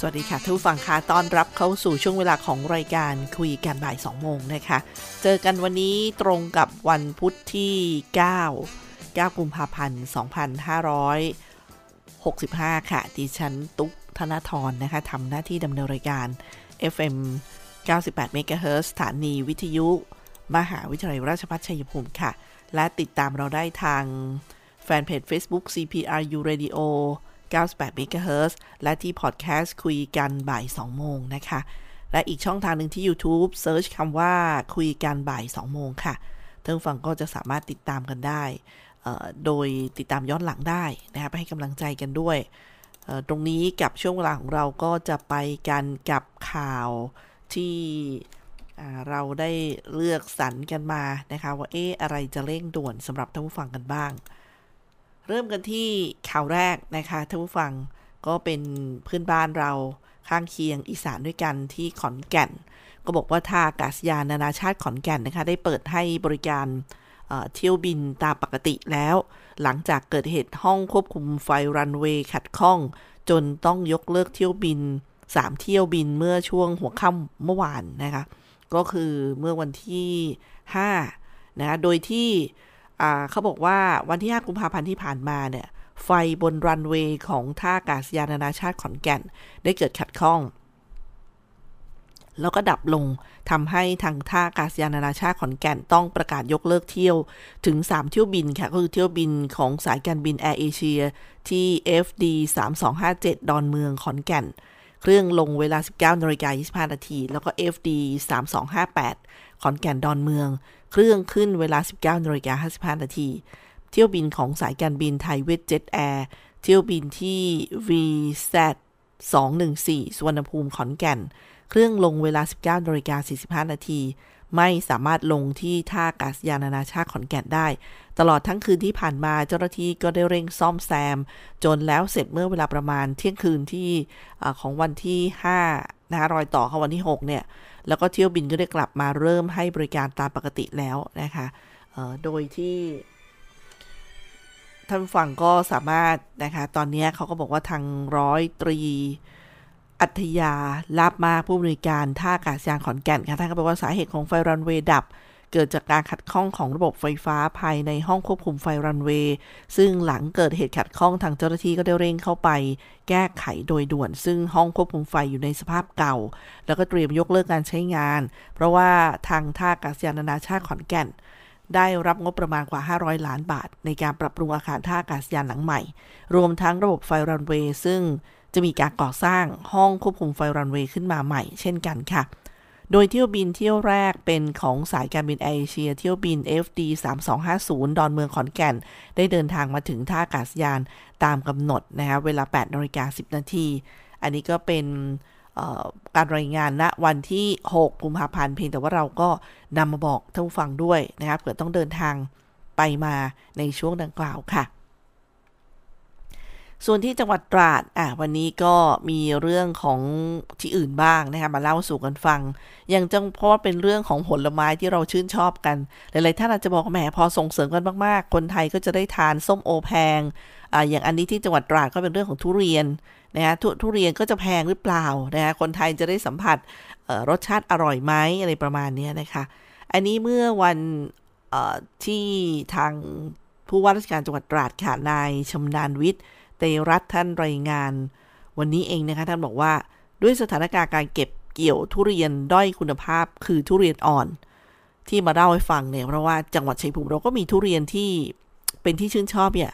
สวัสดีค่ะทุกฟังค่ะต้อนรับเข้าสู่ช่วงเวลาของรายการคุยกันบ่าย 2 โมงนะคะ เจอกันวันนี้ตรงกับวันพุทธที่ 9 9 กุมภาพันธ์ 2565 ค่ะ ดิฉันตุ๊กธนาทรนะคะทำหน้าที่ดำเนินรายการ FM 98 MHz สถานีวิทยุ มหาวิทยาลัยราชภัฏชัยภูมิค่ะ และติดตามเราได้ทางแฟนเพจ Facebook CPRU Radio 98 MHz และที่พอดแคสต์คุยกันบ่าย 2 โมงนะคะ และอีกช่องทางหนึ่งที่ YouTube เซิร์ชคำว่าคุยกันบ่าย 2 โมงค่ะท่านผู้ฟังก็จะสามารถติดตามกันได้ โดยติดตามย้อนหลังได้นะคะไปให้กำลังใจกันด้วย ตรงนี้กับช่วงเวลาของเราก็จะไปกันกับข่าวที่เราได้เลือกสรรกันมานะคะว่าเอ๊ะอะไรจะเร่งด่วนสำหรับท่านผู้ฟังกันบ้าง เริ่มกันที่ข่าวแรกนะคะท่านผู้ฟังก็เป็นเพื่อนบ้านเราข้างเคียงอีสานด้วยกันที่ขอนแก่น ก็บอกว่าท่าอากาศยานนานาชาติขอนแก่นนะคะ ได้เปิดให้บริการเที่ยวบินตามปกติแล้ว หลังจากเกิดเหตุห้องควบคุมไฟรันเวย์ขัดข้อง จนต้องยกเลิกเที่ยวบิน 3 เที่ยวบินเมื่อช่วงหัวค่ำเมื่อวานนะคะ ก็คือเมื่อวันที่5นะคะโดยที่ เขาบอกว่าวันที่ 5 กุมภาพันธ์ที่ผ่านมาเนี่ย ไฟบนรันเวย์ของท่าอากาศยานนานาชาติขอนแก่น ได้เกิดขัดข้อง แล้วก็ดับลงทำให้ทางท่าอากาศยานนานาชาติขอนแก่นต้องประกาศยกเลิกเที่ยวถึง 3 เที่ยวบินค่ะ ก็คือเที่ยวบินของสายการบินแอร์เอเชียที่ FD 3257 ดอนเมืองขอนแก่น เครื่องลงเวลา 19นาฬิกา25นาที แล้วก็ FD 3258 ขอนแก่นดอนเมือง เครื่องขึ้นเวลา 19นาฬิกา55 นาที เที่ยวบินของสายการบินไทยเวียตเจ็ทแอร์ เที่ยวบินที่ VZ 214สุวรรณภูมิขอนแก่น เครื่องลงเวลา 19นาฬิกา45 นาที ไม่สามารถลงที่ท่าอากาศยานนานาชาติขอนแก่นได้ ตลอดทั้งคืนที่ผ่านมาเจ้าหน้าที่ก็ได้เร่งซ่อมแซม จนแล้วเสร็จเมื่อเวลาประมาณเที่ยงคืนที่อของวันที่5นะคะรอยต่อข้าวันที่ 6 เนี่ย แล้วก็เที่ยวบินก็ได้กลับมาเริ่มให้บริการตามปกติแล้วนะคะโดยที่ท่านฟังก็สามารถนะคะ ตอนนี้เขาก็บอกว่าทางร้อยตรี อัธยาลาบมากผู้บริการท่าอากาศยานขอนแก่นค่ะท่านก็บอกว่าสาเหตุของไฟรันเวย์ดับ เกิดจากการขัดข้องของระบบไฟฟ้าภายในห้องควบคุมไฟรันเวย์ ซึ่งหลังเกิดเหตุขัดข้องทางเจ้าหน้าที่ก็ได้เร่งเข้าไป แก้ไขโดยด่วน ซึ่งห้องควบคุมไฟอยู่ในสภาพเก่า แล้วก็เตรียมยกเลิกการใช้งาน เพราะว่าทางท่าอากาศยานนานาชาติขอนแก่น ได้รับงบประมาณกว่า 500 ล้านบาท ในการปรับปรุงอาคารท่าอากาศยานหลังใหม่ รวมทั้งระบบไฟรันเวย์ซึ่งจะมีการก่อสร้างห้องควบคุมไฟรันเวย์ขึ้นมาใหม่ เช่นกันค่ะ โดยเที่ยวบินเที่ยวแรกเป็นของสายการบินเอเชีย เที่ยวบิน FD 3250 ดอนเมืองขอนแก่น ได้เดินทางมาถึงท่าอากาศยานตามกำหนดนะคะเวลา8นาฬิกา10 นาที อันนี้ก็เป็นการรายงานณนะวันที่ 6 กุมภาพันธ์เพียงแต่ว่าเราก็นำมาบอกท่านผู้ฟังด้วยนะครับเผื่อต้องเดินทางไปมาในช่วงดังกล่าวค่ะ ส่วนที่จังหวัดตราดอะวันนี้ก็มีเรื่องของที่อื่นบ้างนะคะมาเล่าสู่กันฟัง อย่างจังเพราะว่าเป็นเรื่องของผลไม้ที่เราชื่นชอบกัน หลายๆท่านอาจจะบอกแหมพอส่งเสริมกันมากๆ คนไทยก็จะได้ทานส้มโอแพงอ่าอย่างอันนี้ที่จังหวัดตราดก็เป็นเรื่องของทุเรียนนะคะททุเรียนก็จะแพงหรือเปล่านะคะคนไทยจะได้สัมผัสรสชาติอร่อยไหมอะไรประมาณนี้นะคะ อันนี้เมื่อวันที่ทางผู้ว่าราชการจังหวัดตราดค่ะนายชำนาญวิทย์ เตรัตท่านรายงาน วันนี้เองนะคะท่านบอกว่า ด้วยสถานการณ์การเก็บเกี่ยวทุเรียนด้อยคุณภาพคือทุเรียนอ่อน ที่มาเล่าให้ฟังเนี่ยเพราะว่าจังหวัดชัยภูมิเราก็มีทุเรียนที่เป็นที่ชื่นชอบเนี่ย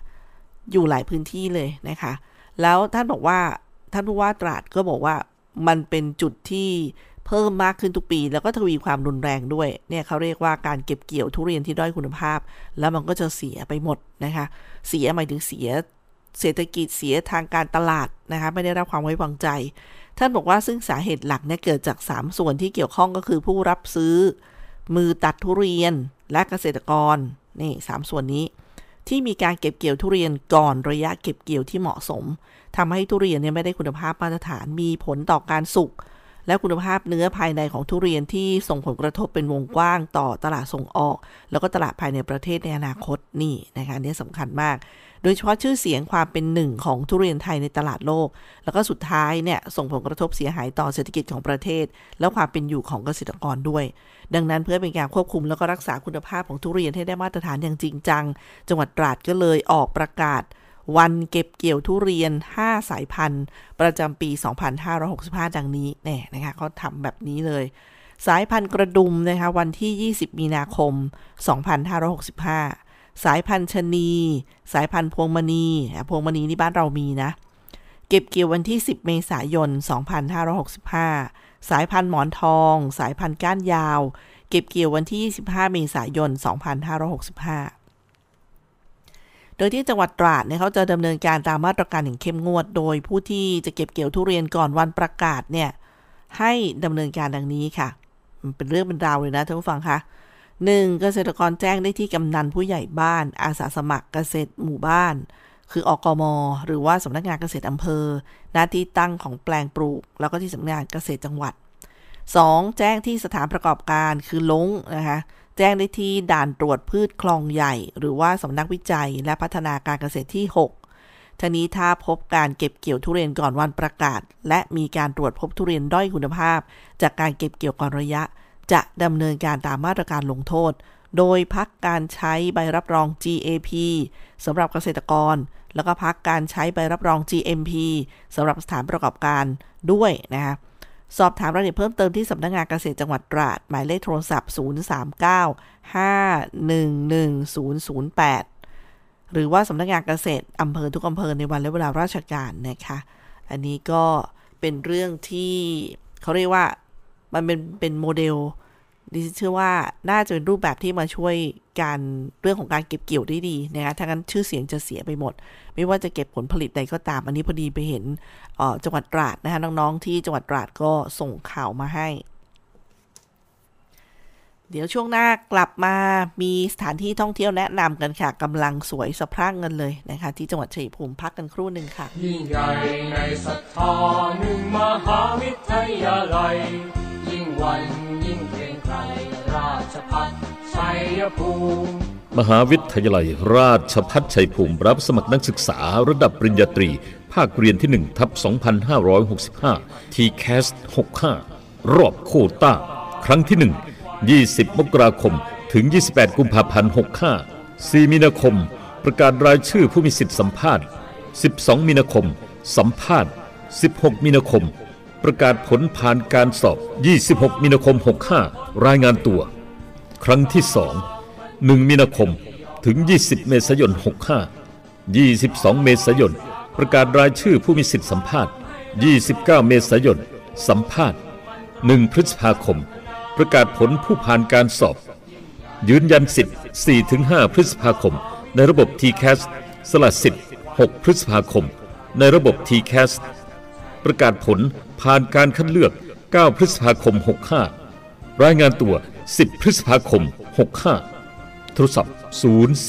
อยู่หลายพื้นที่เลยนะคะ แล้วท่านบอกว่าท่านผู้ว่าตราดก็บอกว่ามันเป็นจุดที่เพิ่มมากขึ้นทุกปี แล้วก็ทวีความรุนแรงด้วยเนี่ยเขาเรียกว่าการเก็บเกี่ยวทุเรียนที่ด้อยคุณภาพ แล้วมันก็จะเสียไปหมดนะคะ เสียหมายถึงเสีย เศรษฐกิจเสียทางการตลาดนะคะไม่ได้รับความไว้วางใจ ท่านบอกว่าซึ่งสาเหตุหลักเนี่ยเกิดจาก 3 ส่วนที่เกี่ยวข้องก็คือผู้รับซื้อ มือตัดทุเรียนและเกษตรกรนี่สส่วนนี้ ที่มีการเก็บเกี่ยวทุเรียนก่อนระยะเก็บเกี่ยวที่เหมาะสมทำให้ทุเรียนเนี่ยไม่ได้คุณภาพมาตรฐานมีผลต่อการสุก และคุณภาพเนื้อภายในของทุเรียนที่ส่งผลกระทบเป็นวงกว้างต่อตลาดส่งออก แล้วก็ตลาดภายในประเทศในอนาคตนี่นะคะนี่สำคัญมาก โดยเฉพาะชื่อเสียงความเป็นหนึ่งของทุเรียนไทยในตลาดโลก แล้วก็สุดท้ายเนี่ยส่งผลกระทบเสียหายต่อเศรษฐกิจของประเทศ และความเป็นอยู่ของเกษตรกรด้วย ดังนั้นเพื่อเป็นการควบคุมแล้วก็รักษาคุณภาพของทุเรียนให้ได้มาตรฐานอย่างจริงจัง จังหวัดตราดก็เลยออกประกาศ วันเก็บเกี่ยวทุเรียน 5 สายพันธุ์ ประจำปี 2565 ดังนี้แน่นะคะเขาทำแบบนี้เลย สายพันธุ์กระดุมนะคะวันที่ 20 มีนาคม 2565 สายพันธุ์ชนี สายพันธุ์พวงมณีพวงมณีนี่บ้านเรามีนะ เก็บเกี่ยววันที่ 10 เมษายน 2565 สายพันธุ์หมอนทอง สายพันธุ์ก้านยาว เก็บเกี่ยววันที่ 25 เมษายน 2565 โดยที่จังหวัดตราดเนี่ยเขาจะดำเนินการตามมาตรการอย่างเข้มงวด โดยผู้ที่จะเก็บเกี่ยวทุเรียนก่อนวันประกาศเนี่ยให้ดำเนินการดังนี้ค่ะ มันเป็นเรื่องเป็นราวเลยนะท่านผู้ฟังคะหนึ่งเกษตรกรแจ้งได้ที่กำนันผู้ใหญ่บ้าน อาสาสมัครเกษตรหมู่บ้าน คืออกมหรือว่าสำนักงานเกษตรอำเภอ หน้าที่ตั้งของแปลงปลูก แล้วก็ที่สำนักงานเกษตรจังหวัด 2. แจ้งที่สถานประกอบการคือลงนะคะ แจ้งได้ที่ด่านตรวจพืชคลองใหญ่ หรือว่าสำนักวิจัยและพัฒนาการเกษตรที่ 6ทีนี้ถ้าพบการเก็บเกี่ยวทุเรียนก่อนวันประกาศ และมีการตรวจพบทุเรียนด้อยคุณภาพ จากการเก็บเกี่ยวก่อนระยะ จะดำเนินการตามมาตรการลงโทษ โดยพักการใช้ใบรับรอง GAP สำหรับเกษตรกร แล้วก็พักการใช้ใบรับรอง GMP สำหรับสถานประกอบการด้วยนะคะ สอบถามรายละเอียดเพิ่มเติมที่สำนักงงานเกษตรจังหวัดตราด หมายเลขโทรศัพท์ 039-511-008 หรือว่าสำนักงงานเกษตรอำเภอทุกอำเภอในวันและเวลาราชการนะคะ อันนี้ก็เป็นเรื่องที่เขาเรียกว่ามันเป็นเป็นโมเดล ดิฉันเชื่อว่าน่าจะเป็นรูปแบบที่มาช่วยการเรื่องของการเก็บเกี่ยวได้ดีนะคะถ้างั้นชื่อเสียงจะเสียไปหมด ไม่ว่าจะเก็บผลผลิตใดก็ตาม อันนี้พอดีไปเห็นจังหวัดตราดนะคะน้องๆที่จังหวัดตราดก็ส่งข่าวมาให้ เดี๋ยวช่วงหน้ากลับมามีสถานที่ท่องเที่ยวแนะนำกันค่ะกำลังสวยสะพรั่งกันเลยนะคะ ที่จังหวัดชัยภูมิพักกันครู่หนึ่งค่ะ ยิ่งใหญ่ในศรัทธาหนึ่งมหาวิทยาลัย ยิ่งวันยิ่งเกรง ชพัฒชัยภูมิมหาวิทยาลัย ราชพัฒชัยภูมิ รับสมัครนักศึกษาระดับปริญญาตรี ภาคเรียนที่1ทับ2565ทีแคส65 รอบโคต้า ครั้งที่ 1 20 มกราคม ถึง 28 กุมภาพันธ์ 65 4 มีนาคม ประกาศรายชื่อผู้มีสิทธิสัมภาษณ์ 12 มีนาคม สัมภาษณ์ 16 มีนาคม ประกาศผลผ่านการสอบ 26 มีนาคม 65 รายงานตัว ครั้งที่2 1มีนาคมถึง 20 เมษายน 65 22 เมษายน ประกาศรายชื่อผู้มีสิทธิสัมภาษณ์ 29 เมษายน สัมภาษณ์ 1 พฤษภาคม ประกาศผลผู้ผ่านการสอบ ยืนยันสิทธิ์ 4-5 พฤษภาคม ในระบบ TCAS สสละสิทธิ์ 6 พฤษภาคม ในระบบ TCAS ประกาศผลผ่านการคัดเลือก 9 พฤษภาคม 65 รายงานตัว 10 พฤษภาคม 65 โทรศัพท์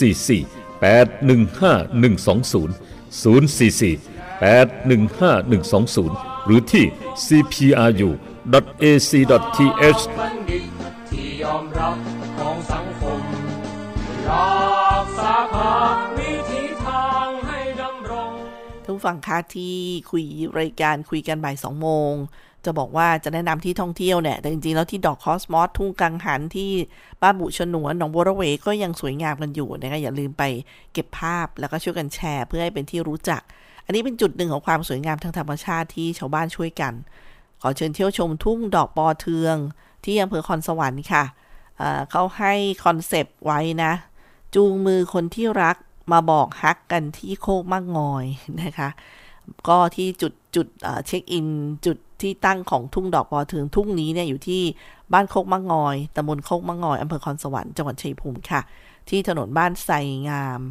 044 815 120 044 815 120 หรือที่ cpru.ac.th ที่ยอมรับ รังให้ดำรงท่านทุกฝั่งค่ะที่คุยรายการคุยกันบ่ายสองโมง จะบอกว่าจะแนะนำที่ท่องเที่ยวเนี่ยแต่จริงๆ แล้วที่ดอกคอสมอสทุ่งกังหันที่บ้านบุชนวนหนองบัวระเวก็ยังสวยงามกันอยู่นะคะอย่าลืมไปเก็บภาพแล้วก็ช่วยกันแชร์เพื่อให้เป็นที่รู้จัก อันนี้เป็นจุดหนึ่งของความสวยงามทางธรรมชาติที่ชาวบ้านช่วยกัน ขอเชิญเที่ยวชมทุ่งดอกปอเทือง ที่อำเภอคอนสวรรค์ค่ะเขาให้ concept ไว้นะ จูงมือคนที่รัก มาบอกฮักกันที่โคกมั่งงอยนะคะ ก็ที่จุดจุดเช็คอิน จุดที่ตั้งของทุ่งดอกปอเทืองทุ่งนี้เนี่ยอยู่ที่บ้านโคกมั่งงอยตำบลโคกมั่งงอยอำเภอคอนสวรรค์จังหวัดชัยภูมิค่ะ ที่ถนนบ้านไทรงาม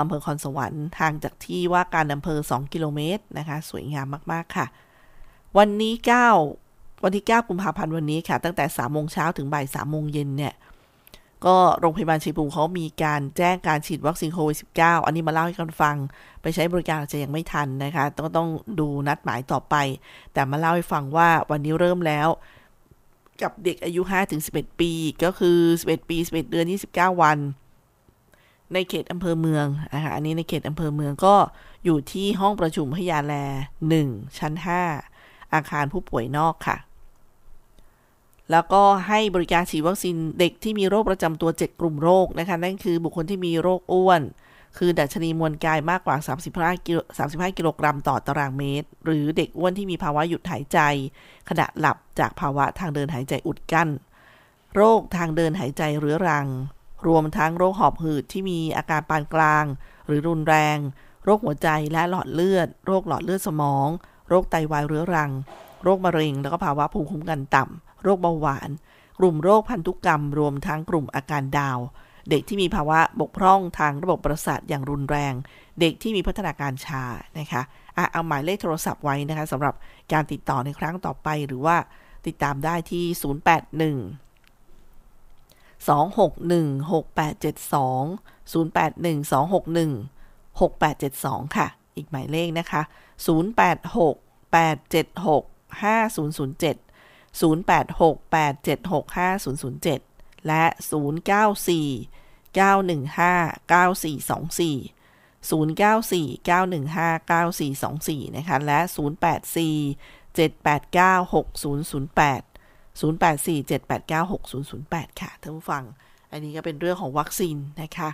อำเภอคอนสวรรค์ทางจากที่ว่าการอำเภอ 2 กิโลเมตรนะคะ สวยงามมาก ๆ ค่ะ วันนี้ 9 วันที่ 9 กุมภาพันธ์วันนี้ค่ะ ตั้งแต่3โมงเช้าถึงบ่าย3โมงเย็นเนี่ย ก็โรงพยาบาลชัยภูมิเขามีการแจ้งการฉีดวัคซีนโควิด -19 อันนี้มาเล่าให้กันฟัง ไปใช้บริการอาจจะยังไม่ทันนะคะ ต้องต้องดูนัดหมายต่อไป แต่มาเล่าให้ฟังว่าวันนี้เริ่มแล้ว กับเด็กอายุ5ถึง11 ปี ก็คือ 11 ปี 11 เดือน 29 วัน ในเขตอำเภอเมืองนะคะอันนี้ในเขตอำเภอเมืองก็อยู่ที่ห้องประชุมพยาแล 1 ชั้น 5 อาคารผู้ป่วยนอกค่ะ แล้วก็ให้บริการฉีดวัคซีนเด็กที่มีโรคประจำตัว 7 กลุ่มโรคนะคะ นั่นคือบุคคลที่มีโรคอ้วน คือดัชนีมวลกายมากกว่า 35กิโล35 กิโลกรัมต่อตารางเมตร หรือเด็กอ้วนที่มีภาวะหยุดหายใจ ขณะหลับจากภาวะทางเดินหายใจอุดกั้น โรคทางเดินหายใจเรื้อรัง รวมทั้งโรคหอบหืดที่มีอาการปานกลาง หรือรุนแรง โรคหัวใจและหลอดเลือด โรคหลอดเลือดสมอง โรคไตวายเรื้อรัง โรคมะเร็ง แล้วก็ภาวะภูมิคุ้มกันต่ำ โรคเบาหวาน กลุ่มโรคพันธุกรรม รวมทั้งกลุ่มอาการดาว เด็กที่มีภาวะบกพร่องทางระบบประสาทอย่างรุนแรง เด็กที่มีพัฒนาการช้านะคะอะเอาหมายเลขโทรศัพท์ไว้นะคะสำหรับการติดต่อในครั้งต่อไปหรือว่าติดตามได้ที่ 081 261 6872 081 261 6872 ค่ะ อีกหมายเลขนะคะ 086 876 5007 086 876 5007 และ 094 915 9424 094 915 9424 นะคะ และ 084 789 6008 084 789 6008 ค่ะท่านผู้ฟัง อันนี้ก็เป็นเรื่องของวัคซีนนะคะ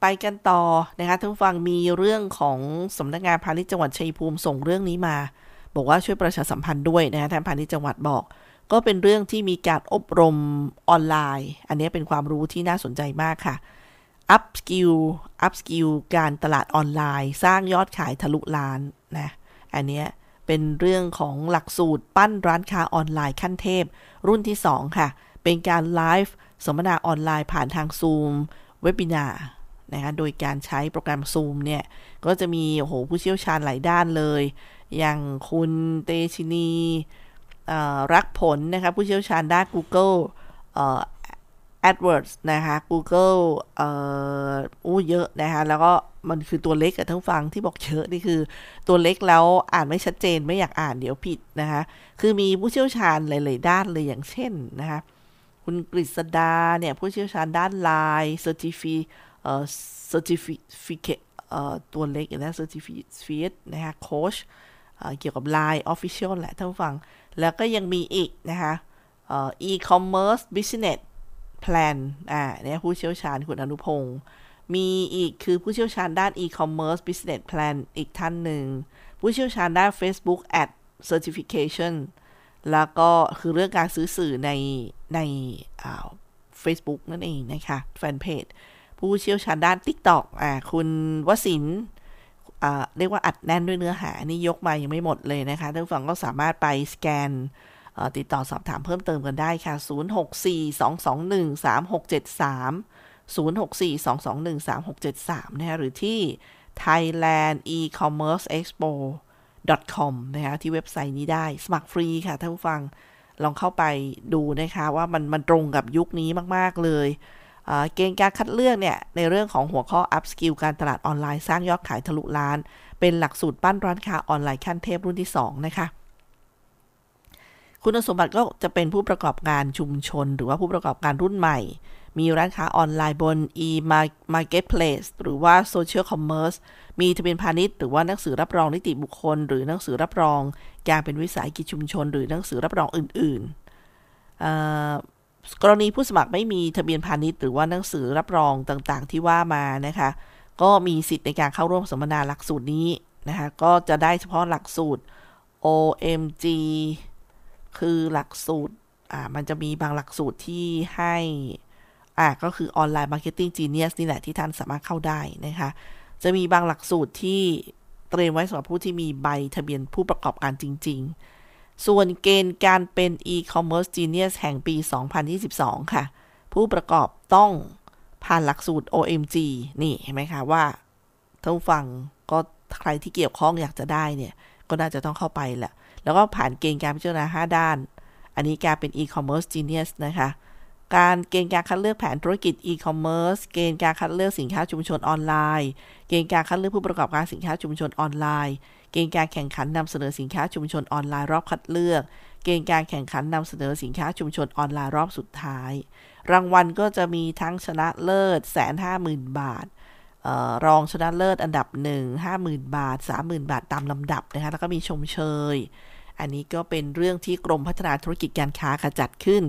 ไปกันต่อนะคะท่านผู้ฟังมีเรื่องของสำนักงานพาณิชย์จังหวัดชัยภูมิส่งเรื่องนี้มา บอกว่าช่วยประชาสัมพันธ์ด้วยนะคะท่านพาณิชย์จังหวัดบอก ก็เป็นเรื่องที่มีการอบรมออนไลน์ อันนี้เป็นความรู้ที่น่าสนใจมากค่ะ up skill up skill การตลาดออนไลน์ สร้างยอดขายทะลุล้านนะอันนี้เป็นเรื่องของหลักสูตรปั้นร้านค้าออนไลน์ขั้นเทพ รุ่นที่ 2 ค่ะ เป็นการไลฟ์สัมมนาออนไลน์ผ่านทางซูมเว็บินานะคะโดยการใช้โปรแกรมซูมเนี่ย ก็จะมีโอ้โหผู้เชี่ยวชาญหลายด้านเลย อย่างคุณเตชินีรักผลนะคะผู้เชี่ยวชาญด้าน Google AdWords นะคะ Google เอ่ออู้เยอะนะคะ แล้วก็มันคือตัวเล็กอะทั้งฟังที่บอกเยอะนี่คือตัวเล็กแล้วอ่านไม่ชัดเจนไม่อยากอ่านเดี๋ยวผิดนะคะ คือมีผู้เชี่ยวชาญหลาย ๆ ด้านเลยอย่างเช่นนะคะ คุณกฤษดาเนี่ยผู้เชี่ยวชาญด้านไลน์ Certifi เอ่อ Certificate เอ่อตัวเล็กนะ Certificate นะคะโค้ช เกี่ยวกับ Line Official แหละท่านฟัง แล้วก็ยังมีอีกนะคะเอ่อ e-commerce business plan อ่าเนี่ยผู้เชี่ยวชาญคุณอนุพงศ์มีอีกคือผู้เชี่ยวชาญด้าน e-commerce business plan อีกท่านหนึ่ง ผู้เชี่ยวชาญด้าน Facebook ad certification แล้วก็คือเรื่องการซื้อสื่อในใน Facebook นั่นเองนะคะแฟนเพจผู้เชี่ยวชาญด้าน TikTok อ่าคุณวสินอ่า เรียกว่าอัดแน่นด้วยเนื้อหานี่ยกมายังไม่หมดเลยนะคะท่านฟังก็สามารถไปสแกนติดต่อสอบถามเพิ่มเติมกันได้ค่ะ 0642213673 0642213673 นะคะหรือที่ Thailand e-commerce expo com นะคะที่เว็บไซต์นี้ได้ สมัครฟรีค่ะท่านผู้ฟังลองเข้าไปดูนะคะว่ามันมันตรงกับยุคนี้มาก ๆ เลย เกณฑ์การคัดเลือกเนี่ย ในเรื่องของหัวข้อ up skill การตลาดออนไลน์สร้างยอดขายทะลุล้าน เป็นหลักสูตรปั้นร้านค้าออนไลน์ขั้นเทพรุ่นที่ 2 นะคะ คุณสมบัติก็จะเป็นผู้ประกอบการชุมชน หรือว่าผู้ประกอบการรุ่นใหม่ มีร้านค้าออนไลน์บน e-marketplace หรือว่า social commerce มีทะเบียนพาณิชย์ หรือว่าหนังสือรับรองนิติบุคคล หรือหนังสือรับรองการเป็นวิสาหกิจชุมชน หรือหนังสือรับรองอื่น ๆ กรณีผู้สมัครไม่มีทะเบียนพาณิชย์หรือว่าหนังสือรับรองต่างๆ ที่ว่ามานะคะ ก็มีสิทธิ์ในการเข้าร่วมสัมมนาหลักสูตรนี้นะคะก็จะได้เฉพาะหลักสูตร OMG คือหลักสูตรอ่ามันจะมีบางหลักสูตรที่ให้อ่าก็คือ online marketing genius นี่แหละที่ท่านสามารถเข้าได้นะคะ จะมีบางหลักสูตรที่เตรียมไว้สำหรับผู้ที่มีใบทะเบียนผู้ประกอบการจริง ๆ ส่วนเกณฑ์การเป็น e-commerce genius แห่งปี 2022 ค่ะ ผู้ประกอบต้องผ่านหลักสูตร OMG นี่เห็นไหมคะว่าท่านฟังก็ใครที่เกี่ยวข้องอยากจะได้เนี่ย ก็น่าจะต้องเข้าไปแหละ แล้วก็ผ่านเกณฑ์การพิจารณา 5 ด้าน อันนี้การเป็น e-commerce genius นะคะ การเกณฑ์การคัดเลือกแผนธุรกิจ e-commerce เกณฑ์การคัดเลือกสินค้าชุมชนออนไลน์ เกณฑ์การคัดเลือกผู้ประกอบการสินค้าชุมชนออนไลน์ เกณฑ์การแข่งขันนำเสนอสินค้าชุมชนออนไลน์รอบคัดเลือก เกณฑ์การแข่งขันนำเสนอสินค้าชุมชนออนไลน์รอบสุดท้าย รางวัลก็จะมีทั้งชนะเลิศแสนห้าหมื่นบาทรองชนะเลิศอันดับ 1 50,000 บาท 30,000 บาทตามลำดับนะคะแล้วก็มีชมเชย อันนี้ก็เป็นเรื่องที่กรมพัฒนาธุรกิจการค้าเขาจัดขึ้น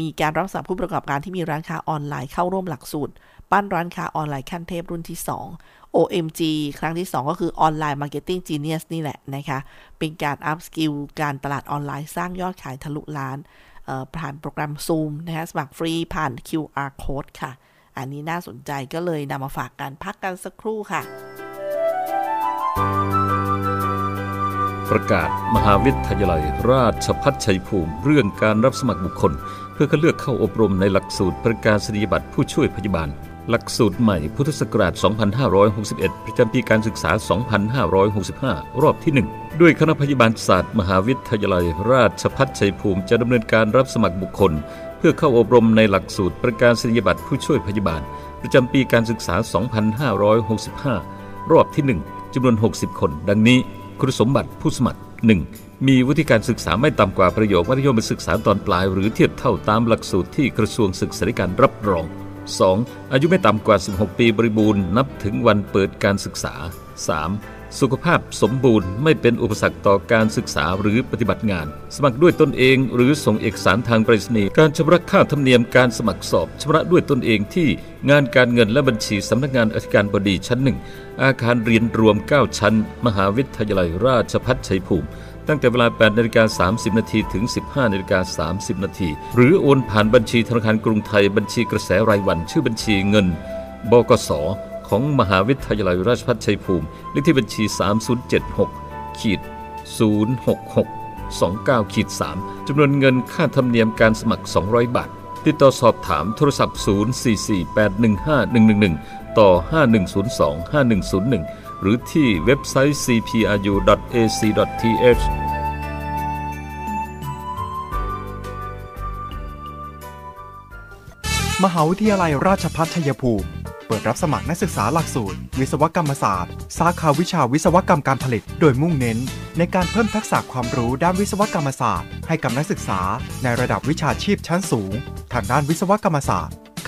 มีการรับสมัครผู้ประกอบการที่มีร้านค้าออนไลน์เข้าร่วมหลักสูตร ปั้นร้านค้าออนไลน์ขั้นเทพรุ่นที่ 2 OMG ครั้งที่ 2 ก็คือ online marketing genius นี่แหละนะคะ เป็นการ upskill การตลาดออนไลน์สร้างยอดขายทะลุล้านผ่านโปรแกรม Zoom นะคะสมัครฟรีผ่าน QR code ค่ะ อันนี้น่าสนใจก็เลยนำมาฝากกันพักกันสักครู่ค่ะ ประกาศมหาวิทยาลัย ราชภัฏชัยภูมิ เรื่องการรับสมัครบุคคล เพื่อคัดเลือกเข้าอบรมในหลักสูตรประกาศนียบัตรผู้ช่วยพยาบาล หลักสูตรใหม่พุทธศักราช 2561 ประจำปีการศึกษา 2565 รอบที่ 1 ด้วยคณะพยาบาลศาสตร์มหาวิทยาลัย ราชพัฒชัยภูมิจะดำเนินการรับสมัครบุคคล เพื่อเข้าอบรมในหลักสูตรประกาศนียบัตรผู้ช่วยพยาบาล ประจำปีการศึกษา 2565 รอบที่ 1จำนวน 60 คน ดังนี้ คุณสมบัติผู้สมัคร 1. มีวุฒิการศึกษาไม่ต่ำกว่าประโยคมัธยมศึกษาตอนปลาย หรือเทียบเท่าตามหลักสูตรที่กระทรวงศึกษาธิการรับรอง 2. อายุไม่ต่ำกว่า 16 ปีบริบูรณ์นับถึงวันเปิดการศึกษา 3. สุขภาพสมบูรณ์ไม่เป็นอุปสรรคต่อการศึกษาหรือปฏิบัติงาน สมัครด้วยตนเอง หรือส่งเอกสารทางไปรษณีย์การชำระค่าธรรมเนียมการสมัครสอบชำระด้วยตนเองที่งานการเงินและบัญชีสำนักงานอธิการบดีชั้นหนึ่งอาคารเรียนรวม 9 ชั้น มหาวิทยาลัยราชภัฏชัยภูมิ ตั้งแต่เวลา 8นาฬิกา30 นาทีถึง 15นาฬิกา30 นาทีหรือโอนผ่านบัญชีธนาคารกรุงไทยบัญชีกระแสรายวัน ชื่อบัญชีเงิน บกสของมหาวิทยาลัยราชภัฏชัยภูมิเลขที่บัญชี 3076ขีด066 29ขีด3จำนวนเงินค่าธรรมเนียมการสมัคร 200 บาท ติดต่อสอบถามโทรศัพท์ 0448151111ต่อ 5102 5101 หรือที่เว็บไซต์ cpru.ac.th มหาวิทยาลัยราชภัฏชัยภูมิ เปิดรับสมัครนักศึกษาหลักสูตร วิศวกรรมศาสตร์ สาขาวิชาวิศวกรรมการผลิต โดยมุ่งเน้น ในการเพิ่มทักษะความรู้ด้านวิศวกรรมศาสตร์ ให้กับนักศึกษา ในระดับวิชาชีพชั้นสูง ทางด้านวิศวกรรมศาสตร์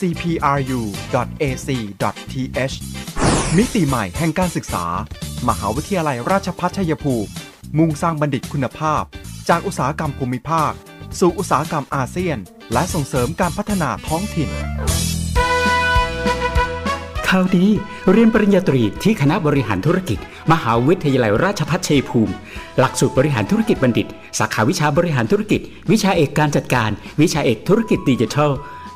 cpru.ac.th มิติใหม่แห่งการศึกษา มหาวิทยาลัยราชภัฏชัยภูมิมุ่งสร้างบัณฑิตคุณภาพ จากอุตสาหกรรมภูมิภาค สู่อุตสาหกรรมอาเซียน และส่งเสริมการพัฒนาท้องถิ่นข่าวดีเรียนปริญญาตรีที่คณะบริหารธุรกิจ มหาวิทยาลัยราชภัฏชัยภูมิ หลักสูตรบริหารธุรกิจบัณฑิต สาขาวิชาบริหารธุรกิจ วิชาเอกการจัดการ วิชาเอกธุรกิจดิจิทัล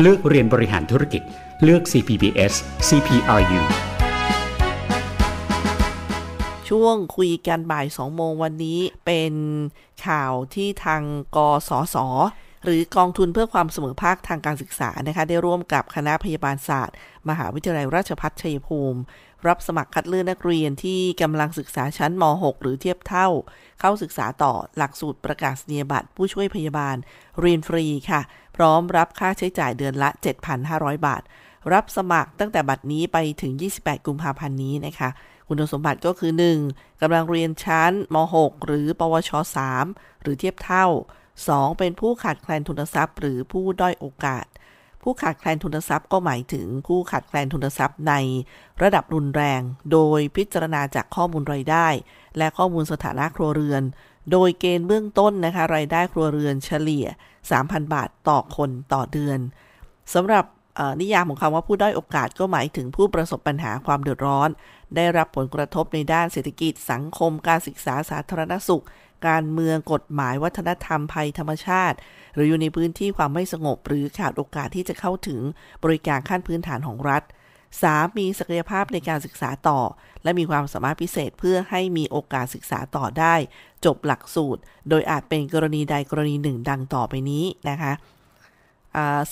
เลือกเรียนบริหารธุรกิจ เลือก CPBS CPRU ช่วงคุยกันบ่าย2โมงวันนี้เป็นข่าวที่ทางกสศหรือกองทุนเพื่อความเสมอภาคทางการศึกษานะคะได้ร่วมกับคณะพยาบาลศาสตร์ มหาวิทยาลัยราชภัฏชัยภูมิ รับสมัครคัดเลือกนักเรียนที่กำลังศึกษาชั้นม .6 หรือเทียบเท่า เข้าศึกษาต่อหลักสูตรประกาศนียบัตรผู้ช่วยพยาบาล เรียนฟรีค่ะ พร้อมรับค่าใช้จ่ายเดือนละ 7,500 บาท รับสมัครตั้งแต่บัดนี้ไปถึง 28 กุมภาพันธ์นี้นะคะ คุณสมบัติก็คือ 1. กำลังเรียนชั้นม .6 หรือ ปวช 3 หรือเทียบเท่า 2. เป็นผู้ขาดแคลนทุนทรัพย์ หรือผู้ด้อยโอกาส ผู้ขาดแคลนทุนทรัพย์ก็หมายถึงผู้ขาดแคลนทุนทรัพย์ในระดับรุนแรง โดยพิจารณาจากข้อมูลรายได้ และข้อมูลสถานะครัวเรือน โดยเกณฑ์เบื้องต้นนะคะรายได้ครัวเรือนเฉลี่ย 3,000 บาทต่อคนต่อเดือนสำหรับนิยามของคำว่าผู้ด้อยโอกาสก็หมายถึงผู้ประสบปัญหาความเดือดร้อน ได้รับผลกระทบในด้านเศรษฐกิจ สังคม การศึกษาสาธารณสุข การเมืองกฎหมายวัฒนธรรมภัยธรรมชาติ หรืออยู่ในพื้นที่ความไม่สงบ หรือขาดโอกาสที่จะเข้าถึงบริการขั้นพื้นฐานของรัฐ 3. มีศักยภาพในการศึกษาต่อ และมีความสามารถพิเศษเพื่อให้มีโอกาสศึกษาต่อได้ จบหลักสูตร โดยอาจเป็นกรณีใดกรณีหนึ่งดังต่อไปนี้นะคะ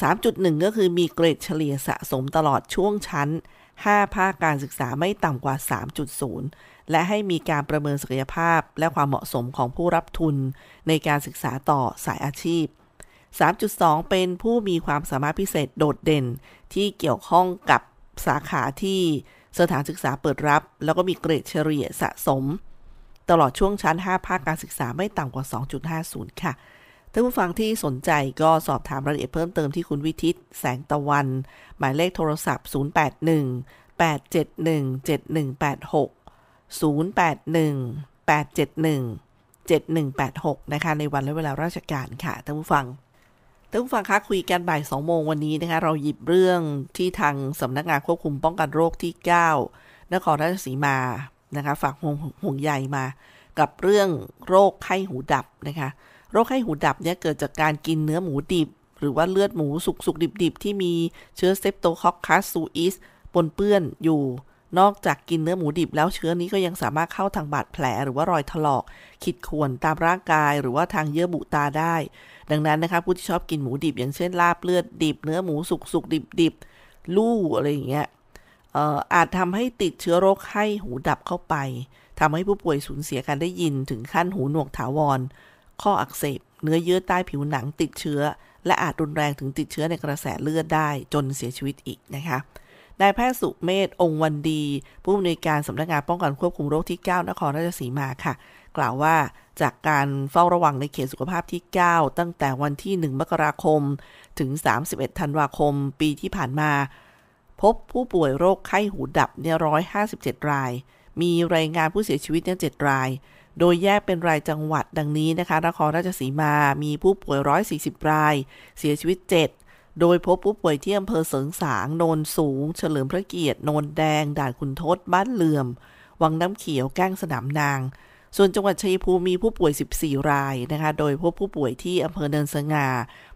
3.1 ก็คือมีเกรดเฉลี่ยสะสมตลอดช่วงชั้น 5 ภาคการศึกษาไม่ต่ำกว่า 3.0 และให้มีการประเมินศักยภาพและความเหมาะสมของผู้รับทุนในการศึกษาต่อสายอาชีพ 3.2 เป็นผู้มีความสามารถพิเศษโดดเด่นที่เกี่ยวข้องกับ สาขาที่สถานศึกษาเปิดรับ แล้วก็มีเกรดเฉลี่ยสะสม ตลอดช่วงชั้น 5 ภาคการศึกษาไม่ต่ำกว่า 2.50 ค่ะท่านผู้ฟังที่สนใจก็สอบถามรายละเอียดเพิ่มเติมที่คุณวิทิต แสงตะวัน หมายเลขโทรศัพท์ 081 871 7186 081 871 7186 นะคะ ในวันและเวลาราชการค่ะท่านผู้ฟัง ท่านผู้ฟังคะคุยกันบ่าย2โมงวันนี้นะคะเราหยิบเรื่องที่ทางสำนักงานควบคุมป้องกันโรคที่ 9 นครราชสีมานะคะฝากห่วงห่วงใหญ่มา กับเรื่องโรคไข้หูดับนะคะโรคไข้หูดับเนี่ยเกิดจากการกินเนื้อหมูดิบ หรือว่าเลือดหมูสุกสุกดิบๆที่มีเชื้อเซปโตคอคคัสซูอิสปนเปื้อนอยู่ นอกจากกินเนื้อหมูดิบแล้วเชื้อนี้ก็ยังสามารถเข้าทางบาดแผล หรือว่ารอยถลอก ขีดข่วนตามร่างกาย หรือว่าทางเยื่อบุตาได้ ดังนั้นนะคะผู้ที่ชอบกินหมูดิบ อย่างเช่นลาบเลือดดิบ เนื้อหมูสุกสุกดิบดิบลู่อะไรอย่างเงี้ยอาจทำให้ติดเชื้อโรคไข้หูดับเข้าไปทำให้ผู้ป่วยสูญเสียการได้ยินถึงขั้นหูหนวกถาวร ข้ออักเสบ เนื้อเยื่อใต้ผิวหนังติดเชื้อ และอาจรุนแรงถึงติดเชื้อในกระแสเลือดได้จนเสียชีวิตอีกนะคะนายแพทย์สุเมธองค์วันดี ผู้อำนวยการสำนักงานป้องกันควบคุมโรคที่ 9 นครราชสีมาค่ะ กล่าวว่า จากการเฝ้าระวังในเขตสุขภาพที่ 9 ตั้งแต่วันที่ 1 มกราคม ถึง 31 ธันวาคม ปีที่ผ่านมา พบผู้ป่วยโรคไข้หูดับเนี่ย157 ราย มีรายงานผู้เสียชีวิตเนี่ย7ราย โดยแยกเป็นรายจังหวัดดังนี้นะคะ นครราชสีมา มีผู้ป่วย 140 ราย เสียชีวิต 7 โดยพบผู้ป่วยที่อำเภอเสริงสาง โนนสูง เฉลิมพระเกียรติ โนนแดง ด่านขุนทดบ้านเหลื่อม วังน้ำเขียว แก้งสนามนาง ส่วนจังหวัดชัยภูมิมีผู้ป่วย 14 รายนะคะ โดยพบผู้ป่วยที่อำเภอเนินสง่า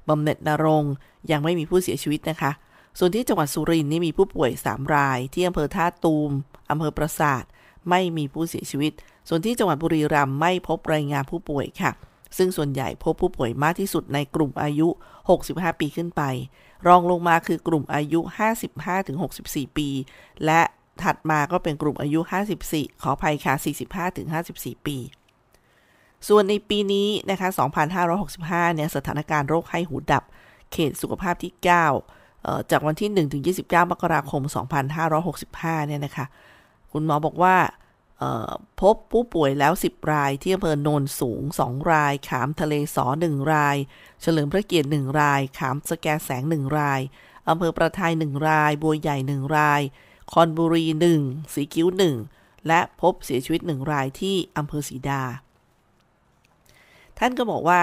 บำเหน็จนรงยังไม่มีผู้เสียชีวิตนะคะ ส่วนที่จังหวัดสุรินทร์นี่มีผู้ป่วย 3 ราย ที่อำเภอท่าตูมอำเภอปราสาทไม่มีผู้เสียชีวิต ส่วนที่จังหวัดบุรีรัมย์ไม่พบรายงานผู้ป่วยค่ะ ซึ่งส่วนใหญ่พบผู้ป่วยมากที่สุดในกลุ่มอายุ 65 ปีขึ้นไป รองลงมาคือกลุ่มอายุ 55-64 ปี และ ถัดมาก็เป็นกลุ่มอายุ 54 ขออภัยค่ะ 45-54 ปี ส่วนในปีนี้นะคะ 2565 เนี่ย สถานการณ์โรคไข้หูดับ เขตสุขภาพที่ 9 จากวันที่ 1 ถึง 29 มกราคม 2565 เนี่ยนะคะ คุณหมอบอกว่าพบผู้ป่วยแล้ว 10 ราย ที่อำเภอโนนสูง 2 ราย ขามทะเลสอ 1 ราย เฉลิมพระเกียรติ 1 ราย ขามสแกแสง 1 รายอำเภอประทาย 1 ราย บัวใหญ่ 1 ราย คอนบุรี 1 สีคิ้ว 1 และพบเสียชีวิต 1 รายที่อำเภอศรีดา ท่านก็บอกว่า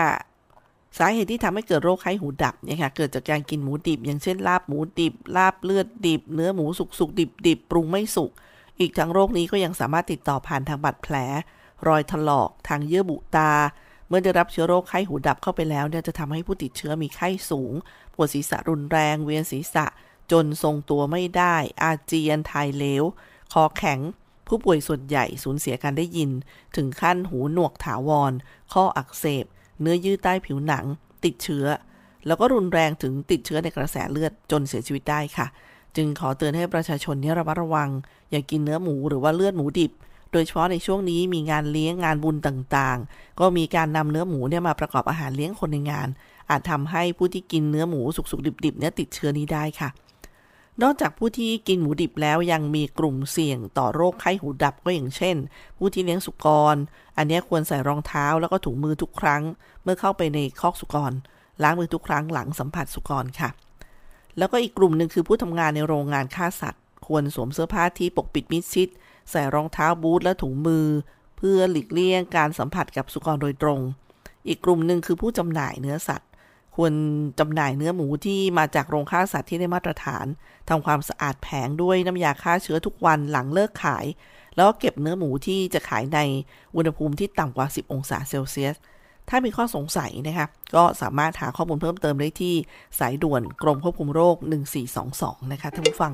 สาเหตุที่ทำให้เกิดโรคไข้หูดับเนี่ยค่ะ เกิดจากการกินหมูดิบ อย่างเช่นลาบหมูดิบ ลาบเลือดดิบ เนื้อหมูสุกสุกดิบดิบปรุงไม่สุก อีกทั้งโรคนี้ก็ยังสามารถติดต่อผ่านทางบาดแผล รอยถลอก ทางเยื่อบุตา เมื่อได้รับเชื้อโรคไข้หูดับเข้าไปแล้วเนี่ยจะทำให้ผู้ติดเชื้อมีไข้สูง ปวดศีรษะรุนแรง เวียนศีรษะ จนทรงตัวไม่ได้ อาเจียนถ่ายเหลว คอแข็ง ผู้ป่วยส่วนใหญ่สูญเสียการได้ยิน ถึงขั้นหูหนวกถาวร ข้ออักเสบ เนื้อยืดใต้ผิวหนัง ติดเชื้อ แล้วก็รุนแรงถึงติดเชื้อในกระแสเลือดจนเสียชีวิตได้ค่ะ จึงขอเตือนให้ประชาชนเนี่ยระมัดระวัง อย่ากกินเนื้อหมูหรือว่าเลือดหมูดิบโดยเฉพาะในช่วงนี้มีงานเลี้ยงงานบุญต่างๆ ก็มีการนำเนื้อหมูเนี่ยมาประกอบอาหารเลี้ยงคนในงาน อาจทำให้ผู้ที่กินเนื้อหมูสุกๆดิบๆเนี่ยติดเชื้อนี้ได้ค่ะ นอกจากผู้ที่กินหมูดิบแล้วยังมีกลุ่มเสี่ยงต่อโรคไข้หูดับก็อย่างเช่น ผู้ที่เลี้ยงสุกร อันนี้ควรใส่รองเท้าแล้วก็ถุงมือทุกครั้ง เมื่อเข้าไปในคอกสุกร ล้างมือทุกครั้งหลังสัมผัสสุกรค่ะ แล้วก็อีกกลุ่มหนึ่งคือผู้ทำงานในโรงงานฆ่าสัตว์ ควรสวมเสื้อผ้าที่ปกปิดมิดชิด ใส่รองเท้าบูทและถุงมือ เพื่อหลีกเลี่ยงการสัมผัสกับสุกรโดยตรง อีกกลุ่มหนึ่งคือผู้จำหน่ายเนื้อสัตว์ ควรจำหน่ายเนื้อหมูที่มาจากโรงฆ่าสัตว์ที่ได้มาตรฐานทำความสะอาดแผงด้วยน้ำยาฆ่าเชื้อทุกวันหลังเลิกขาย แล้วก็เก็บเนื้อหมูที่จะขายในอุณหภูมิที่ต่ำกว่า 10 องศาเซลเซียส ถ้ามีข้อสงสัยนะคะก็สามารถหาข้อมูลเพิ่มเติมได้ที่สายด่วนกรมควบคุมโรค 1422 นะคะท่านผู้ฟัง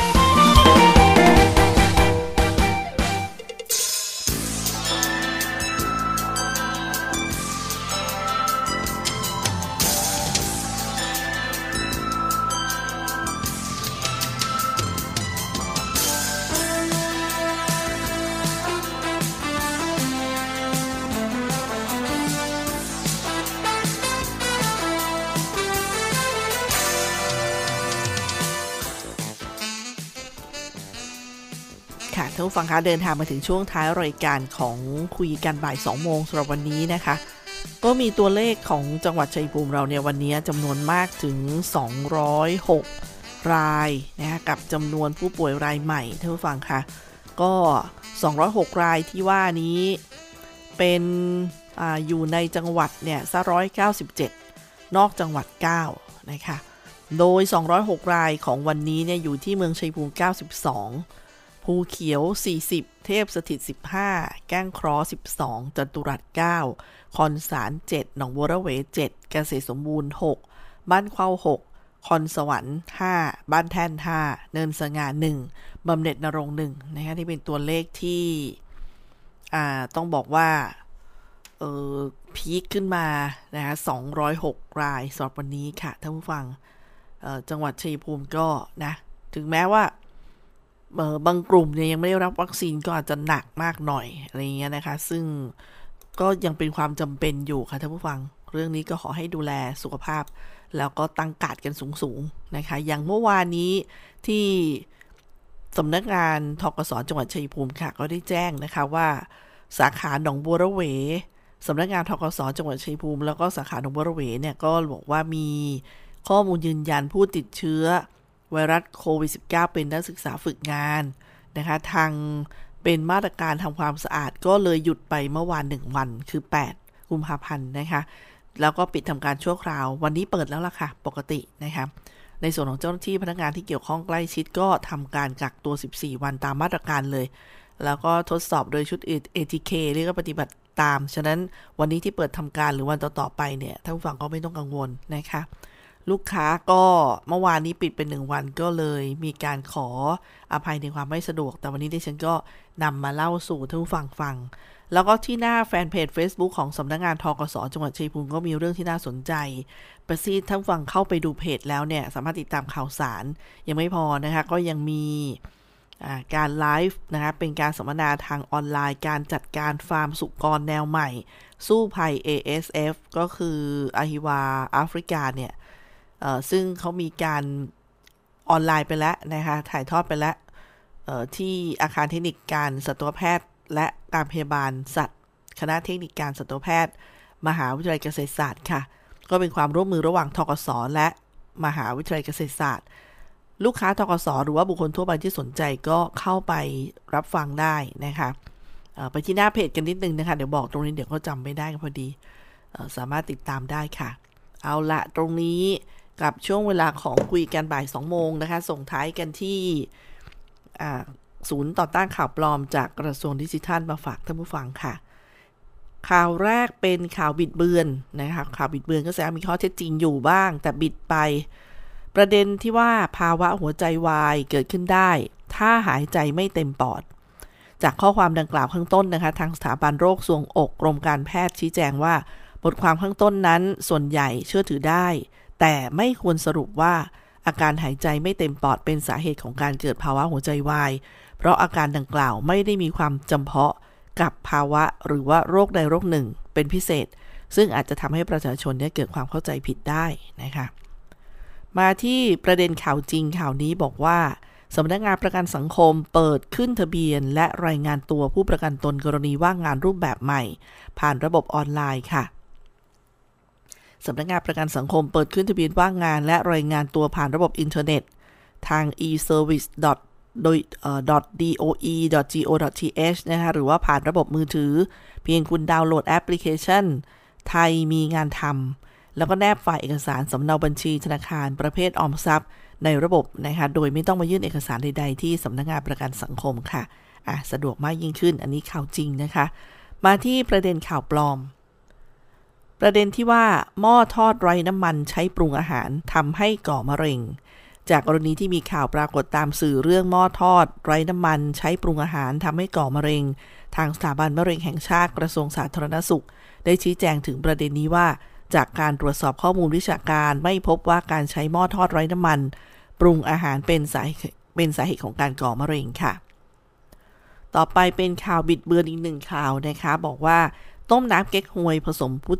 คะคะ เดินทางมาถึงช่วงท้ายรายการของคุยกันบ่าย 2 โมงสำหรับวันนี้นะคะ ก็มีตัวเลขของจังหวัดชัยภูมิเราเนี่ยวันนี้จำนวนมากถึง 206 รายนะคะกับจำนวนผู้ป่วยรายใหม่ท่านผู้ฟังคะก็ 206 รายที่ว่านี้เป็นออยู่ในจังหวัดเนี่ยซะ197 นอกจังหวัด 9 นะคะ โดย 206 รายของวันนี้เนี่ยอยู่ที่เมืองชัยภูมิ 92 ภูเขียว 40 เทพสถิต 15 แก้งคราะห์12จตุรัส 9 คอนสาร 7 หนองบัวระเว 7 เกษตรสมบูรณ์ 6 บ้านเข้า 6 คอนสวรรค์ 5 บ้านแท่น 5 เนินสง่า 1 บำเหน็จนรง1นะคะที่เป็นตัวเลขที่ต้องบอกว่าเออพีคขึ้นมานะคะ206 รายสำหรับวันนี้ค่ะท่านผู้ฟังจังหวัดชัยภูมิก็นะ ถึงแม้ว่า บางกลุ่มเนี่ยยังไม่ได้รับวัคซีนก็อาจจะหนักมากหน่อยอะไรเงี้ยนะคะ ซึ่งก็ยังเป็นความจำเป็นอยู่ค่ะท่านผู้ฟัง เรื่องนี้ก็ขอให้ดูแลสุขภาพ แล้วก็ตั้งกาดกันสูงๆนะคะ อย่างเมื่อวานนี้ที่สำนักงานทกศจังหวัดชัยภูมิค่ะ ก็ได้แจ้งนะคะว่า สาขาหนองบัวระเวสำนักงานทกศจังหวัดชัยภูมิ แล้วก็สาขาหนองบัวระเวเนี่ยก็บอกว่ามีข้อมูลยืนยันผู้ติดเชื้อ ไวรัสโควิด -19 เป็นนักศึกษาฝึกงานนะคะทางเป็นมาตรการทำความสะอาดก็เลยหยุดไปเมื่อวาน 1 วันคือ 8 กุมภาพันธ์นะคะแล้วก็ปิดทำการชั่วคราว วันนี้เปิดแล้วล่ะค่ะ ปกตินะคะในส่วนของเจ้าหน้าที่พนักงานที่เกี่ยวข้องใกล้ชิดก็ทำการกักตัว 14 วันตามมาตรการเลย แล้วก็ทดสอบโดยชุดอ ATK เรียกว่าปฏิบัติตาม ฉะนั้นวันนี้ที่เปิดทำการหรือวันต่อๆไปเนี่ยท่านผู้ฟังก็ไม่ต้องกังวลนะคะ ลูกค้าก็เมื่อวานนี้ปิดเป็นหนึ่งวันก็เลยมีการขออภัยในความไม่สะดวก แต่วันนี้ดิฉันก็นำมาเล่าสู่ท่านผู้ฟังฟัง แล้วก็ที่หน้าแฟนเพจ Facebook ของสำนักงงานทกสจังหวัดชัยภูมิก็มีเรื่องที่น่าสนใจ ประซีท่านฟังเข้าไปดูเพจแล้วเนี่ย สามารถติดตามข่าวสาร ยังไม่พอนะคะ ก็ยังมีการไลฟ์นะคะเป็นการสัมมนาทางออนไลน์ การจัดการฟาร์มสุกรแนวใหม่ สู้ภัย ASF ก็คืออหิวาต์แอฟริกาเนี่ย ซึ่งเขามีการออนไลน์ไปแล้วนะคะถ่ายทอดไปแล้วที่อาคารเทคนิคการสัตวแพทย์ และการพยาบาลสัตว์ คณะเทคนิคการสัตวแพทย์ มหาวิทยาลัยเกษตรศาสตร์ค่ะ ก็เป็นความร่วมมือระหว่างทกศและมหาวิทยาลัยเกษตรศาสตร์ ลูกค้าทกศหรือว่าบุคคลทั่วไปที่สนใจก็เข้าไปรับฟังได้นะคะไปที่หน้าเพจกันนิดนึงนะคะ เดี๋ยวบอกตรงนี้เดี๋ยวก็จำไม่ได้พอดี สามารถติดตามได้ค่ะ เอาละตรงนี้ กับช่วงเวลาของคุยกันบ่าย 2 โมงนะคะ ส่งท้ายกันที่ศูนย์ต่อต้านข่าวปลอมจากกระทรวงดิจิทัลมาฝากท่านผู้ฟังค่ะ ข่าวแรกเป็นข่าวบิดเบือนนะคะข่าวบิดเบือนก็แสดงมีข้อเท็จจริงอยู่บ้าง แต่บิดไป ประเด็นที่ว่าภาวะหัวใจวายเกิดขึ้นได้ ถ้าหายใจไม่เต็มปอด จากข้อความดังกล่าวข้างต้นนะคะ ทางสถาบันโรคทรวงอกกรมการแพทย์ชี้แจงว่า บทความข้างต้นนั้นส่วนใหญ่เชื่อถือได้ แต่ไม่ควรสรุปว่าอาการหายใจไม่เต็มปอดเป็นสาเหตุของการเกิดภาวะหัวใจวาย เพราะอาการดังกล่าวไม่ได้มีความจำเพาะกับภาวะหรือว่าโรคใดโรคหนึ่งเป็นพิเศษ ซึ่งอาจจะทำให้ประชาชนเนี่ยเกิดความเข้าใจผิดได้นะคะ มาที่ประเด็นข่าวจริงข่าวนี้บอกว่าสำนักงานประกันสังคมเปิดขึ้นทะเบียน และรายงานตัวผู้ประกันตนกรณีว่างงานรูปแบบใหม่ ผ่านระบบออนไลน์ค่ะ สำนักงานประกันสังคมเปิดขึ้นทะเบียนว่างงาน และรายงานตัวผ่านระบบอินเทอร์เน็ต ทาง e-service โดย .doe.go.th นะคะหรือว่าผ่านระบบมือถือ เพียงคุณดาวน์โหลดแอปพลิเคชัน ไทยมีงานทำแล้วก็แนบไฟล์เอกสารสำเนาบัญชีธนาคารประเภทออมทรัพย์ ในระบบนะคะโดยไม่ต้องมายื่นเอกสารใดๆ ที่สำนักงานประกันสังคมค่ะอะ สะดวกมากยิ่งขึ้น อันนี้ข่าวจริงนะคะ มาที่ประเด็นข่าวปลอม ประเด็นที่ว่าหม้อทอดไร้น้ำมันใช้ปรุงอาหารทำให้ก่อมะเร็ง จากกรณีที่มีข่าวปรากฏตามสื่อเรื่องหม้อทอด ไร้น้ำมัน ใช้ปรุงอาหารทำให้ก่อมะเร็ง ทางสถาบันมะเร็งแห่งชาติกระทรวงสาธารณสุข ได้ชี้แจงถึงประเด็นนี้ว่า จากการตรวจสอบข้อมูลวิชาการไม่พบว่าการใช้หม้อทอดไร้น้ำมัน ปรุงอาหารเป็นสาเป็นสาเหตุของการก่อมะเร็งค่ะ ต่อไปเป็นข่าวบิดเบือนอีกหนึ่งข่าวนะคะบอกว่า ต้มน้ำเก๊กฮวยผสมพุ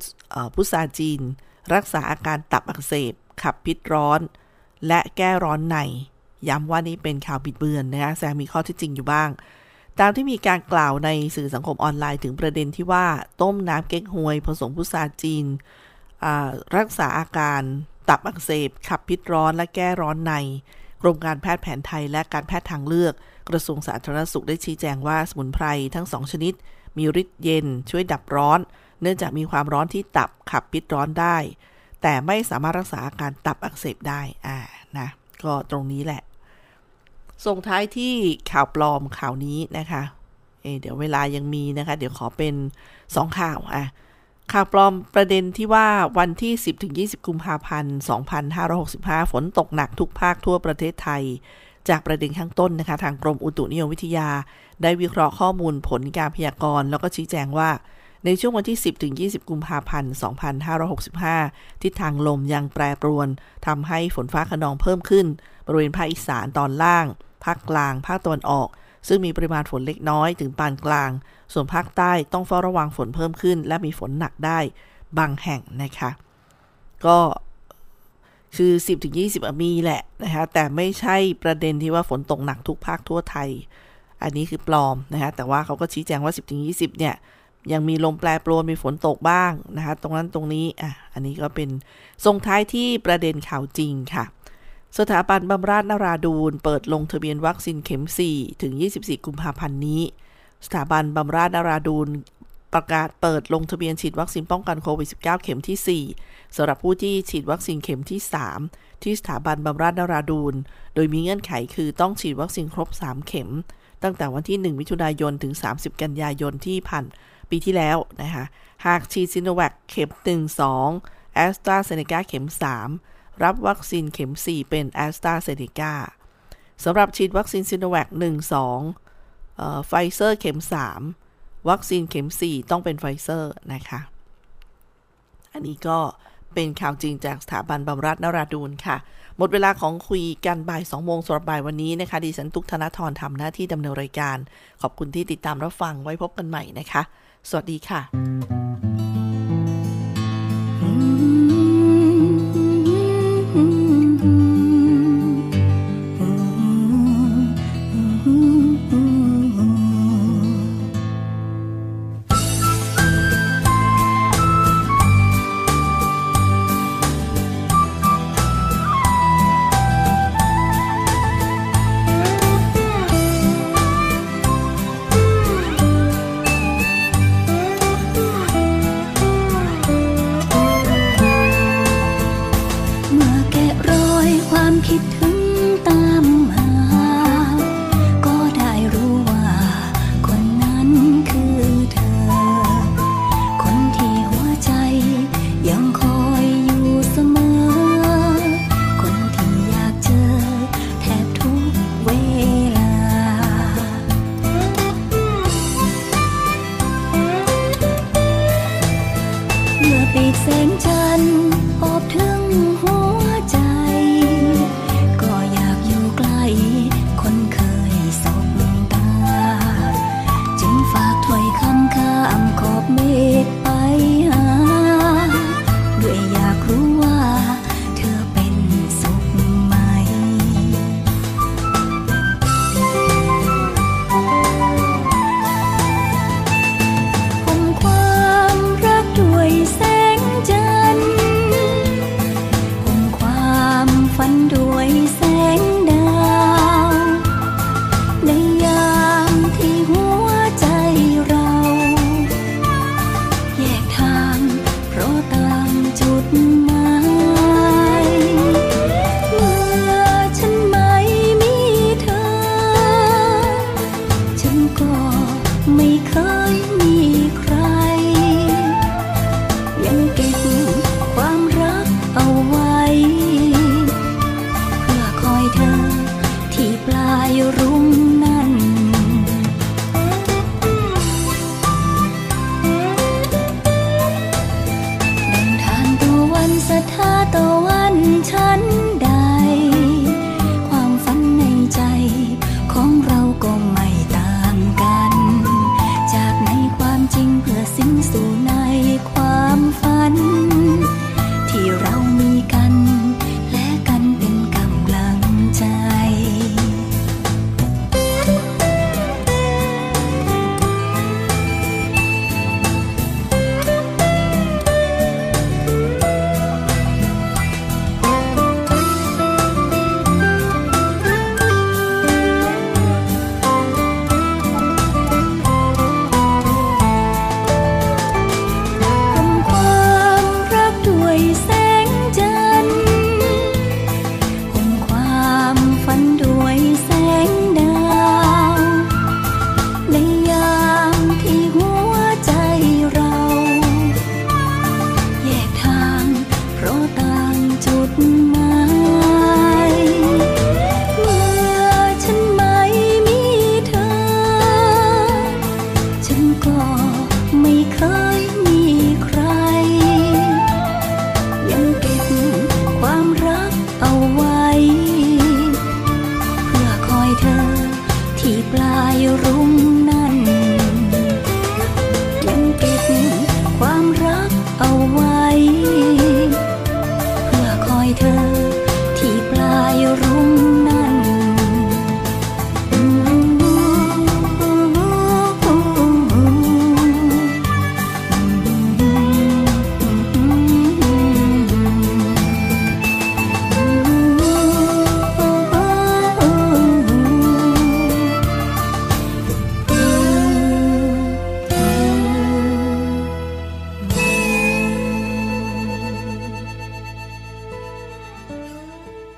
พุทราจีน รักษาอาการตับอักเสบ ขับพิษร้อน และแก้ร้อนใน ย้ำว่านี่เป็นข่าวบิดเบือนนะคะแซมมีข้อที่จริงอยู่บ้าง ตามที่มีการกล่าวในสื่อสังคมออนไลน์ถึงประเด็นที่ว่า ต้มน้ำเก๊กฮวย ผสมพุทราจีน รักษาอาการตับอักเสบ ขับพิษร้อนและแก้ร้อนในกรมการแพทย์แผนไทยและการแพทย์ทางเลือก กระทรวงสาธารณสุขได้ชี้แจงว่าสมุนไพรทั้งสองชนิด มีฤทธิ์เย็นช่วยดับร้อน เนื่องจากมีความร้อนที่ตับขับพิษร้อนได้ แต่ไม่สามารถรักษาอาการตับอักเสบได้อ่านะก็ตรงนี้แหละ ส่งท้ายที่ข่าวปลอมข่าวนี้นะคะเเดี๋ยวเวลายังมีนะคะ เดี๋ยวขอเป็นสองข่าวอะข่าวปลอมประเด็นที่ว่าวันที่ 10-20 กุมภาพันธ์ 2565 ฝนตกหนักทุกภาคทั่วประเทศไทย จากประเด็นข้างต้นนะคะ ทางกรมอุตุนิยมวิทยา ได้วิเคราะห์ข้อมูลผลการพยากรณ์แล้วก็ชี้แจงว่า ในช่วงวันที่ 10 ถึง 20 กุมภาพันธ์ 2565 ทิศทางลมยังแปรปรวนทำให้ฝนฟ้าขนองเพิ่มขึ้น บริเวณภาคอีสานตอนล่าง ภาคกลาง ภาคตะวันออก ซึ่งมีปริมาณฝนเล็กน้อยถึงปานกลาง ส่วนภาคใต้ต้องเฝ้าระวังฝนเพิ่มขึ้น และมีฝนหนักได้บางแห่งนะคะ ก็ คือ 10-20ถึงมีแหละนะคะแต่ไม่ใช่ประเด็นที่ว่าฝนตกหนักทุกภาคทั่วไทย อันนี้คือปลอมนะคะแต่ว่าเขาก็ชี้แจงว่า 10-20ถึงเนี่ยยังมีลมแปรปรวนมีฝนตกบ้างนะคะตรงนั้นตรงนี้อะอันนี้ก็เป็นส่งท้ายที่ประเด็นข่าวจริงค่ะ สถาบันบำราศนาราดูนเปิดลงทะเบียนวัคซีนเข็ม 4 ถึง 24 กุมภาพันธ์นี้ สถาบันบำราศนาราดูน ประกาศเปิดลงทะเบียนฉีดวัคซีนป้องกันโควิด -19 เข็มที่ 4สำหรับผู้ที่ฉีดวัคซีนเข็มที่ 3 ที่สถาบันบำราศนราดูร โดยมีเงื่อนไขคือต้องฉีดวัคซีนครบ 3 เข็ม ตั้งแต่วันที่ 1 มิถุนายนถึง 30 กันยายนที่ผ่านปีที่แล้วนะคะหากฉีดซิโนแวคเข็ม 1 2แอสตราเซเนกาเข็ม 3 รับวัคซีนเข็ม 4 เป็นแอสตราเซเนกาสำหรับฉีดวัคซีนซิโนแวค1 2ไฟเซอร์เข็ม 3 วัคซีนเข็ม 4 ต้องเป็นไฟเซอร์นะคะ อันนี้ก็เป็นข่าวจริงจากสถาบันบำราศนราดูรค่ะ หมดเวลาของคุยกันบ่าย2โมงสำหรับบ่ายวันนี้นะคะ ดิฉันทุกธนาธรทำหน้าที่ดำเนินรายการ ขอบคุณที่ติดตามรับฟังไว้พบกันใหม่นะคะ สวัสดีค่ะ